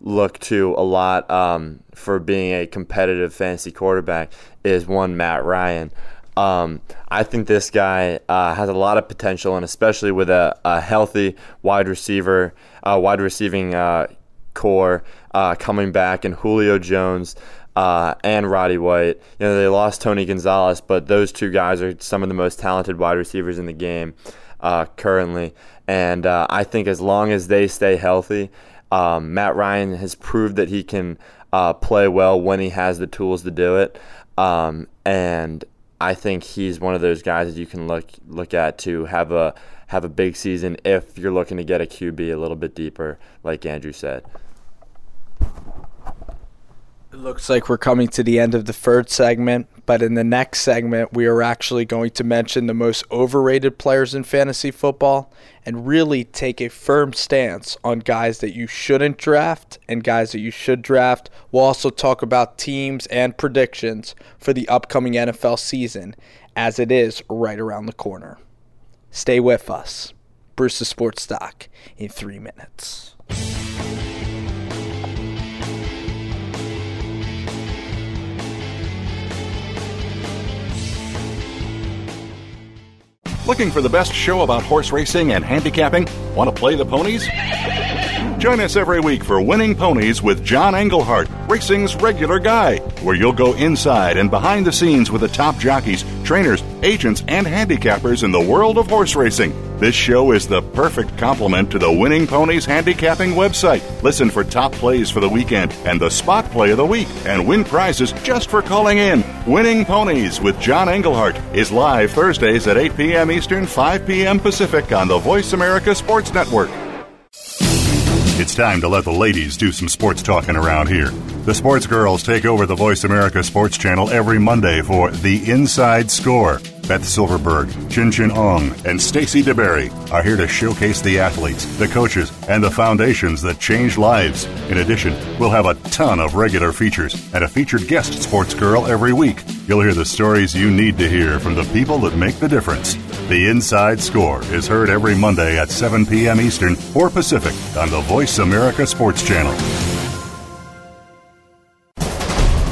[SPEAKER 6] look to a lot um, for being a competitive fantasy quarterback is one Matt Ryan. Um, I think this guy uh, has a lot of potential, and especially with a, a healthy wide receiver, uh, wide receiving uh, core uh, coming back, and Julio Jones. Uh, and Roddy White. You know, they lost Tony Gonzalez, but those two guys are some of the most talented wide receivers in the game uh, currently. And I think as long as they stay healthy, um, Matt Ryan has proved that he can uh, play well when he has the tools to do it. Um, and I think he's one of those guys that you can look look at to have a have a big season if you're looking to get a QB a little bit deeper, like Andrew said.
[SPEAKER 5] It looks like we're coming to the end of the third segment, but in the next segment, we are actually going to mention the most overrated players in fantasy football and really take a firm stance on guys that you shouldn't draft and guys that you should draft. We'll also talk about teams and predictions for the upcoming NFL season as it is right around the corner. Stay with us. Bruce's Sports Doc in three minutes.
[SPEAKER 1] Looking for the best show about horse racing and handicapping? Want to play the ponies? Join us every week for Winning Ponies with John Englehart, racing's regular guy, where you'll go inside and behind the scenes with the top jockeys, trainers, agents, and handicappers in the world of horse racing. This show is the perfect complement to the Winning Ponies handicapping website. Listen for top plays for the weekend and the spot play of the week and win prizes just for calling in. Winning Ponies with John Englehart is live Thursdays at 8 p.m. Eastern, 5 p.m. Pacific on the Voice America Sports Network. It's time to let the ladies do some sports talking around here. The sports girls take over the Voice America Sports Channel every Monday for The Inside Score. Beth Silverberg, Chin Chin Ong, and Stacy DeBerry are here to showcase the athletes, the coaches, and the foundations that change lives. In addition, we'll have a ton of regular features and a featured guest sports girl every week. You'll hear the stories you need to hear from the people that make the difference. The Inside Score is heard every Monday at 7 p.m. Eastern or Pacific on the Voice America Sports Channel.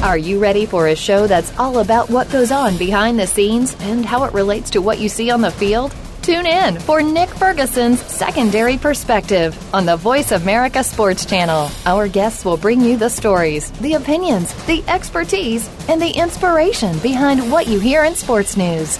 [SPEAKER 12] Are you ready for a show that's all about what goes on behind the scenes and how it relates to what you see on the field? Tune in for Nick Ferguson's Secondary Perspective on the Voice America Sports Channel. Our guests will bring you the stories, the opinions, the expertise, and the inspiration behind what you hear in sports news.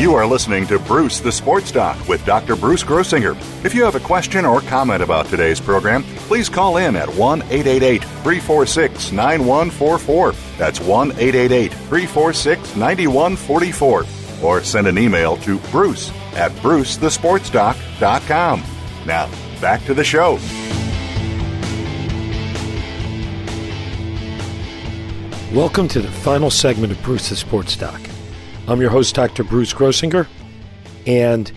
[SPEAKER 1] You are listening to Bruce the Sports Doc with Dr. Bruce Grossinger. If you have a question or comment about today's program, please call in at 1 888 346 9144. That's 1 888 346 9144. Or send an email to bruce at brucethesportsdoc.com. Now, back to the show.
[SPEAKER 2] Welcome to the final segment of Bruce the Sports Doc. I'm your host, Dr. Bruce Grossinger, and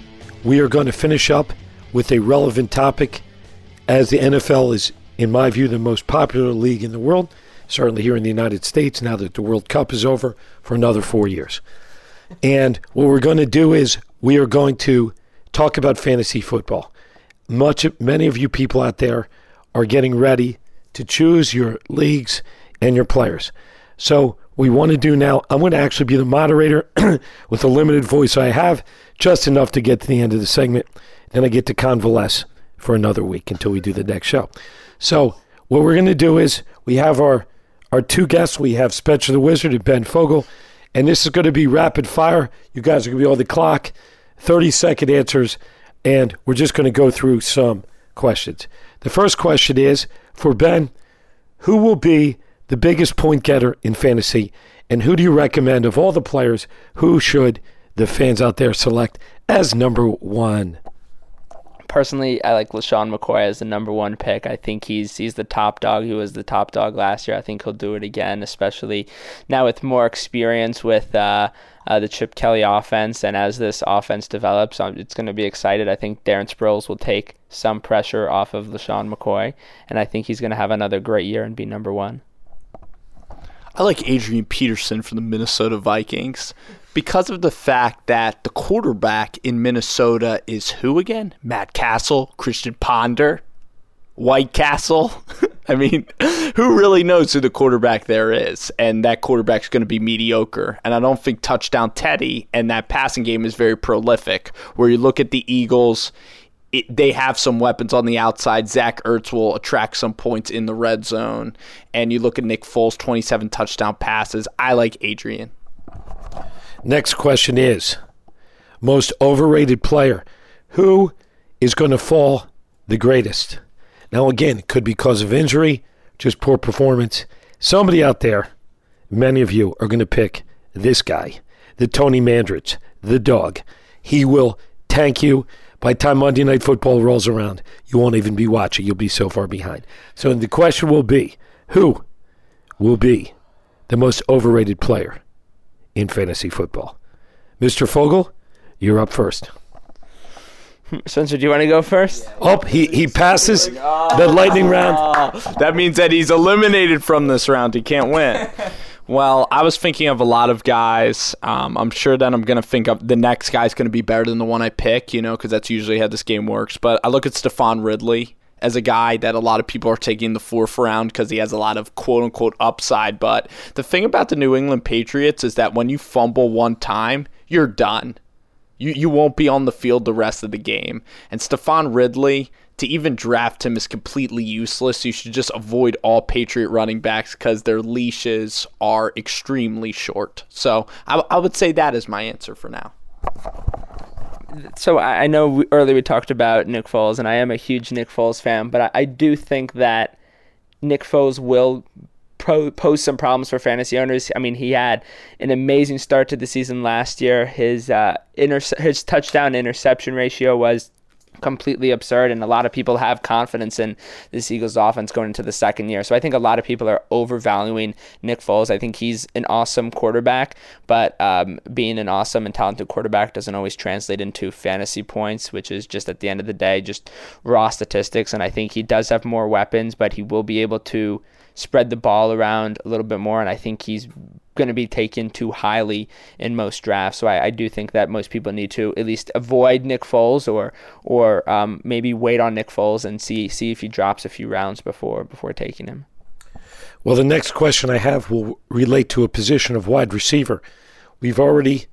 [SPEAKER 2] we are going to finish up with a relevant topic as the NFL is, in my view, the most popular league in the world, certainly here in the United States, now that the World Cup is over for another four years. And what we're going to do is we are going to talk about fantasy football. Much, many of you people out there are getting ready to choose your leagues and your players. So we want to do now. I'm going to actually be the moderator with the limited voice I have, just enough to get to the end of the segment. Then I get to convalesce for another week until we do the next show. So what we're going to do is we have our our two guests. We have Spencer the Wizard and Ben Fogel, and this is going to be rapid fire. You guys are going to be on the clock, 30 second answers, and we're just going to go through some questions. The first question is for Ben, who will be the biggest point getter in fantasy? And who do you recommend of all the players? Who should the fans out there select as number one?
[SPEAKER 13] personally, I like LeSean McCoy as the number one pick. I think he's he's the top dog. He was the top dog last year. I think he'll do it again, especially now with more experience with uh, uh, the Chip Kelly offense. And as this offense develops, it's going to be excited. I think Darren Sproles will take some pressure off of LeSean McCoy, and I think he's going to have another great year and be number one.
[SPEAKER 5] I like Adrian Peterson from the Minnesota Vikings because of the fact that the quarterback in Minnesota is who again? Matt Cassel, Christian Ponder, White Castle. I mean, who really knows who the quarterback there is? And that quarterback's going to be mediocre. And I don't think touchdown Teddy and that passing game is very prolific. Where you look at the Eagles, it, they have some weapons on the outside. Zach Ertz will attract some points in the red zone. And you look at Nick Foles, 27 touchdown passes. I like Adrian.
[SPEAKER 2] Next question is most overrated player. Who is going to fall the greatest? Now, again, it could be because of injury, just poor performance. Somebody out there, many of you are going to pick this guy, the Tony Mandarich, the dog. He will tank you. By the time Monday Night Football rolls around, you won't even be watching. You'll be so far behind. So the question will be who will be the most overrated player in fantasy football? Mr. Fogel, you're up first.
[SPEAKER 13] Spencer, do you want to go first?
[SPEAKER 2] Oh, he, he passes the lightning round.
[SPEAKER 5] That means that he's eliminated from this round. He can't win. Well, I was thinking of a lot of guys. Um, I'm sure that I'm going to think of the next guy's going to be better than the one I pick, you know, because that's usually how this game works. But I look at Stevan Ridley as a guy that a lot of people are taking the fourth round because he has a lot of quote unquote upside. But the thing about the New England Patriots is that when you fumble one time, you're done. You, you won't be on the field the rest of the game. And Stevan Ridley, to even draft him is completely useless. You should just avoid all Patriot running backs because their leashes are extremely short. So I, I would say that is my answer for now.
[SPEAKER 13] So I know earlier we talked about Nick Foles, and I am a huge Nick Foles fan, but I, I do think that Nick Foles will pro- pose some problems for fantasy owners. I mean, he had an amazing start to the season last year. His uh, inter- his touchdown interception ratio was completely absurd, and a lot of people have confidence in this Eagles offense going into the second year. So I think a lot of people are overvaluing Nick Foles. I think he's an awesome quarterback, but um, being an awesome and talented quarterback doesn't always translate into fantasy points, which is just at the end of the day just raw statistics. And I think he does have more weapons, but he will be able to spread the ball around a little bit more, and I think he's going to be taken too highly in most drafts. So I, I, do think that most people need to at least avoid Nick Foles or or um, maybe wait on Nick Foles and see see if he drops a few rounds before before taking him.
[SPEAKER 2] Well, the next question I have will relate to a position of wide receiver. We've already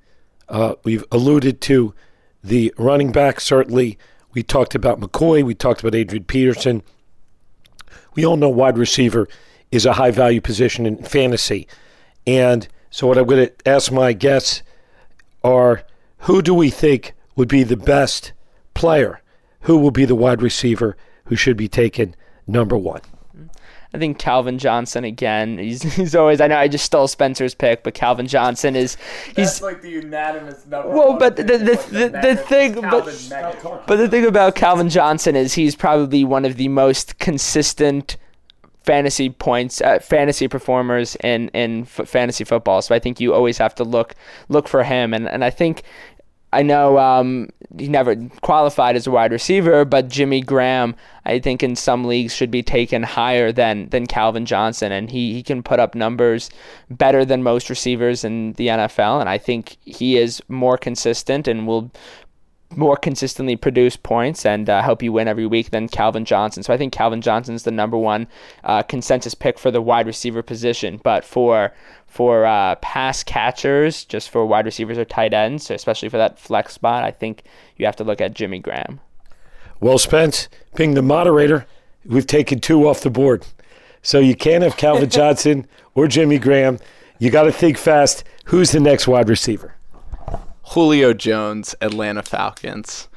[SPEAKER 2] uh, we've alluded to the running back. Certainly, we talked about McCoy. We talked about Adrian Peterson. We all know wide receiver is a high value position in fantasy. And so, what I'm going to ask my guests are who do we think would be the best player? Who will be the wide receiver who should be taken number one?
[SPEAKER 13] I think Calvin Johnson again. He's he's always. I know I just stole Spencer's pick, but Calvin Johnson is. He's
[SPEAKER 5] That's like the unanimous number. One.
[SPEAKER 13] Well, but the the the, the, the thing, but, but the thing about Calvin Johnson is he's probably one of the most consistent fantasy points, uh, fantasy performers in in f- fantasy football. So I think you always have to look look for him, and and I think. I know um, he never qualified as a wide receiver, but Jimmy Graham, I think in some leagues should be taken higher than than Calvin Johnson, and he, he can put up numbers better than most receivers in the NFL, and I think he is more consistent and will more consistently produce points and uh, help you win every week than Calvin Johnson. So I think Calvin Johnson is the number one uh, consensus pick for the wide receiver position. But for for uh, pass catchers, just for wide receivers or tight ends, especially for that flex spot, I think you have to look at Jimmy Graham.
[SPEAKER 2] Well, Spence, being the moderator, we've taken two off the board. So you can't have Calvin Johnson or Jimmy Graham. You got to think fast. Who's the next wide receiver?
[SPEAKER 5] Julio Jones, Atlanta Falcons.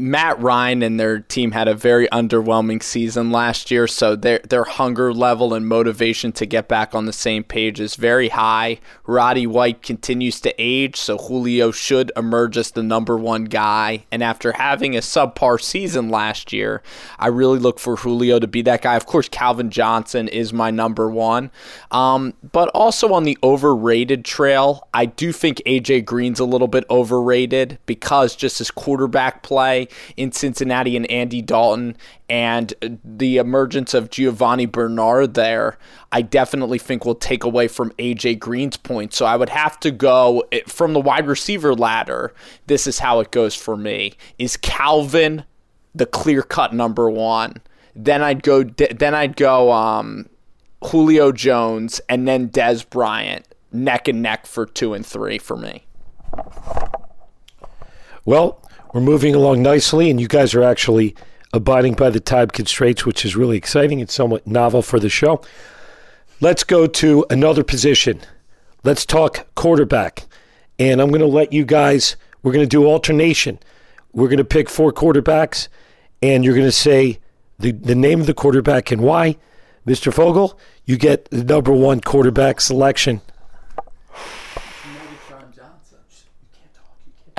[SPEAKER 5] Matt Ryan and their team had a very underwhelming season last year, so their their hunger level and motivation to get back on the same page is very high. Roddy White continues to age, so Julio should emerge as the number one guy. And after having a subpar season last year, I really look for Julio to be that guy. Of course, Calvin Johnson is my number one, um, but also on the overrated trail, I do think AJ Green's a little bit overrated because just his quarterback play in Cincinnati and Andy Dalton and the emergence of Giovani Bernard there, I definitely think will take away from AJ Green's point. So I would have to go from the wide receiver ladder. This is how it goes for me. Is Calvin the clear cut number 1? Then I'd go then I'd go um, Julio Jones and then Dez Bryant neck and neck for 2 and 3 for me.
[SPEAKER 2] Well, we're moving along nicely, and you guys are actually abiding by the time constraints, which is really exciting and somewhat novel for the show. Let's go to another position. Let's talk quarterback. And I'm going to let you guys, we're going to do alternation. We're going to pick four quarterbacks, and you're going to say the, the name of the quarterback and why. Mr. Fogel, you get the number one quarterback selection.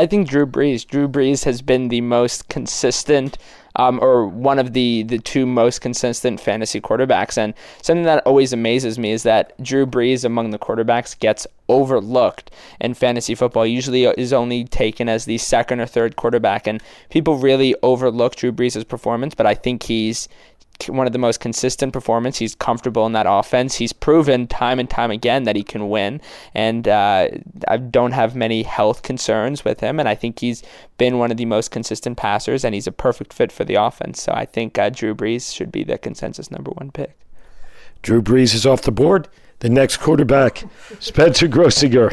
[SPEAKER 13] I think Drew Brees. Drew Brees has been the most consistent, um, or one of the the two most consistent fantasy quarterbacks. And something that always amazes me is that Drew Brees among the quarterbacks gets overlooked in fantasy football. Usually is only taken as the second or third quarterback, and people really overlook Drew Brees' performance. But I think he's one of the most consistent performance. He's comfortable in that offense. He's proven time and time again that he can win, and uh, I don't have many health concerns with him. And I think he's been one of the most consistent passers, and he's a perfect fit for the offense. So I think uh, Drew Brees should be the consensus number one pick.
[SPEAKER 2] Drew Brees is off the board. The next quarterback, Spencer Grossinger.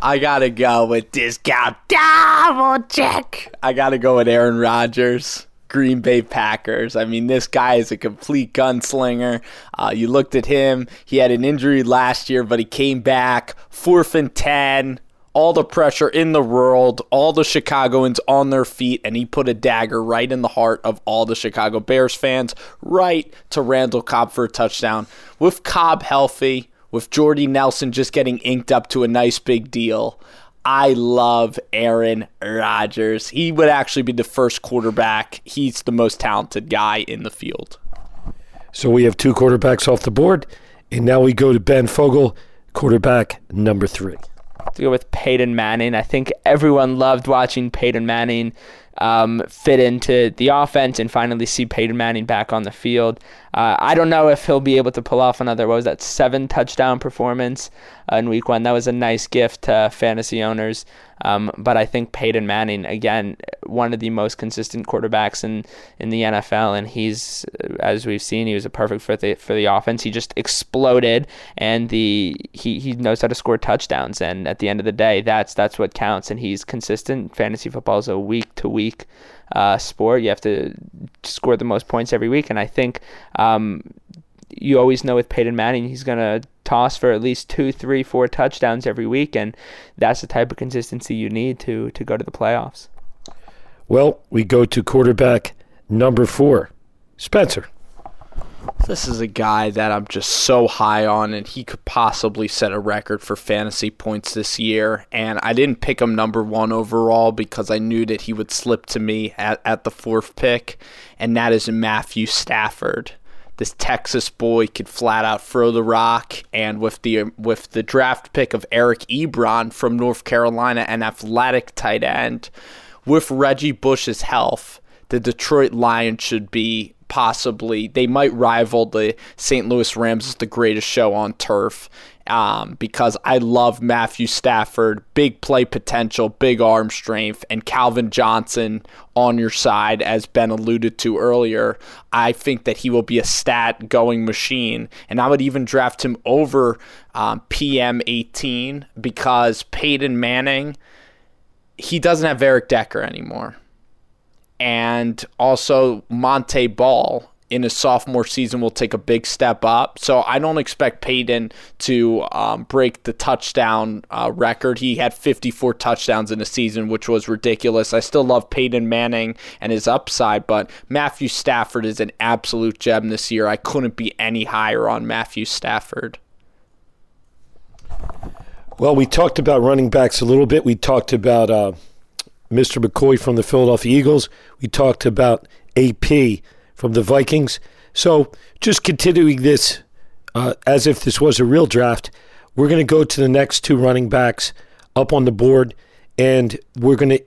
[SPEAKER 5] I gotta go with discount double check. I gotta go with Aaron Rodgers. Green Bay Packers. I mean, this guy is a complete gunslinger. Uh, you looked at him, he had an injury last year, but he came back, fourth and 10, all the pressure in the world, all the Chicagoans on their feet, and he put a dagger right in the heart of all the Chicago Bears fans, right to Randall Cobb for a touchdown. With Cobb healthy, with Jordy Nelson just getting inked up to a nice big deal, I love Aaron Rodgers. He would actually be the first quarterback. He's the most talented guy in the field.
[SPEAKER 2] So we have two quarterbacks off the board, and now we go to Ben Fogel, quarterback number three.
[SPEAKER 13] To go with Peyton Manning. I think everyone loved watching Peyton Manning um, fit into the offense and finally see Peyton Manning back on the field. Uh, I don't know if he'll be able to pull off another, what was that, seven touchdown performance uh, in week one. That was a nice gift to fantasy owners. Um, but I think Peyton Manning, again, one of the most consistent quarterbacks in, in the NFL, and he's, as we've seen, he was a perfect fit for the, for the offense. He just exploded, and the he, he knows how to score touchdowns. And at the end of the day, that's that's what counts. And he's consistent. Fantasy football is a week to week uh, sport. You have to score the most points every week, and I think um, you always know with Peyton Manning, he's going to toss for at least two, three, four touchdowns every week, and that's the type of consistency you need to to go to the playoffs.
[SPEAKER 2] Well, we go to quarterback number four, Spencer.
[SPEAKER 5] This is a guy that I'm just so high on, and he could possibly set a record for fantasy points this year. And I didn't pick him number one overall because I knew that he would slip to me at, at the fourth pick, and that is Matthew Stafford. This Texas boy could flat out throw the rock, and with the with the draft pick of Eric Ebron from North Carolina, an athletic tight end, with Reggie Bush's health, the Detroit Lions should be possibly they might rival the St. Louis Rams as the greatest show on turf. Um, because I love Matthew Stafford, big play potential, big arm strength, and Calvin Johnson on your side, as Ben alluded to earlier. I think that he will be a stat going machine, and I would even draft him over um, PM 18 because Peyton Manning, he doesn't have Eric Decker anymore and also Montee Ball in his sophomore season will take a big step up. So I don't expect Peyton to um, break the touchdown uh, record. He had 54 touchdowns in a season, which was ridiculous. I still love Peyton Manning and his upside, but Matthew Stafford is an absolute gem this year. I couldn't be any higher on Matthew Stafford.
[SPEAKER 2] Well, we talked about running backs a little bit. We talked about uh, Mr. McCoy from the Philadelphia Eagles. We talked about AP from the Vikings. So, just continuing this uh, as if this was a real draft, we're going to go to the next two running backs up on the board, and we're going to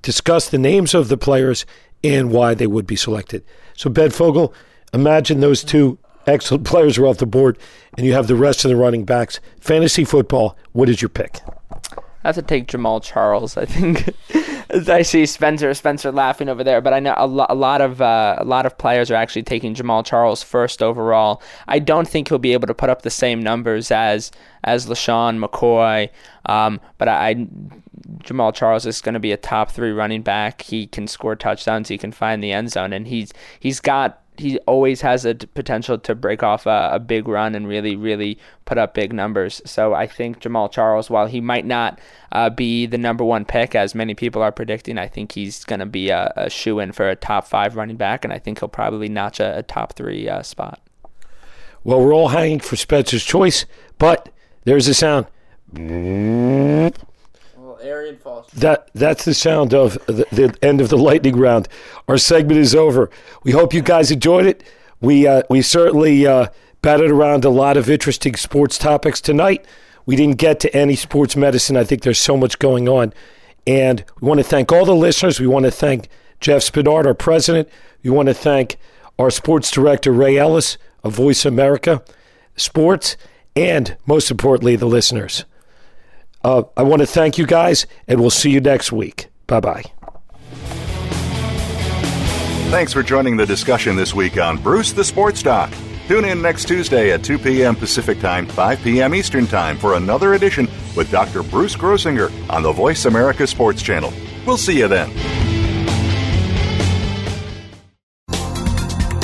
[SPEAKER 2] discuss the names of the players and why they would be selected. So, Ben Fogel, imagine those two excellent players are off the board, and you have the rest of the running backs. Fantasy football, what is your pick?
[SPEAKER 13] I have to take Jamaal Charles. I think I see Spencer Spencer laughing over there, but I know a, lo- a lot of uh, a lot of players are actually taking Jamaal Charles first overall. I don't think he'll be able to put up the same numbers as as LeSean McCoy, um, but I, I Jamaal Charles is going to be a top three running back. He can score touchdowns. He can find the end zone, and he's he's got he always has a potential to break off a, a, big run and really, really put up big numbers. So I think Jamaal Charles, while he might not uh, be the number one pick as many people are predicting, I think he's going to be a, a shoe in for a top five running back, and I think he'll probably notch a, a top three uh, spot.
[SPEAKER 2] Well, we're all hanging for Spencer's choice, but there's a sound.
[SPEAKER 13] Arian falls.
[SPEAKER 2] That that's the sound of the, the, end of the lightning round. Our segment is over. We hope you guys enjoyed it. We uh, we certainly uh, batted around a lot of interesting sports topics tonight. We didn't get to any sports medicine. I think there's so much going on, and we want to thank all the listeners. We want to thank Jeff Spenard, our president. We want to thank our sports director Ray Ellis of Voice America Sports, and most importantly, the listeners. Uh, I want to thank you guys, and we'll see you next week. Bye bye.
[SPEAKER 1] Thanks for joining the discussion this week on Bruce the Sports Doc. Tune in next Tuesday at 2 p.m. Pacific Time, 5 p.m. Eastern Time for another edition with Dr. Bruce Grossinger on the Voice America Sports Channel. We'll see you then.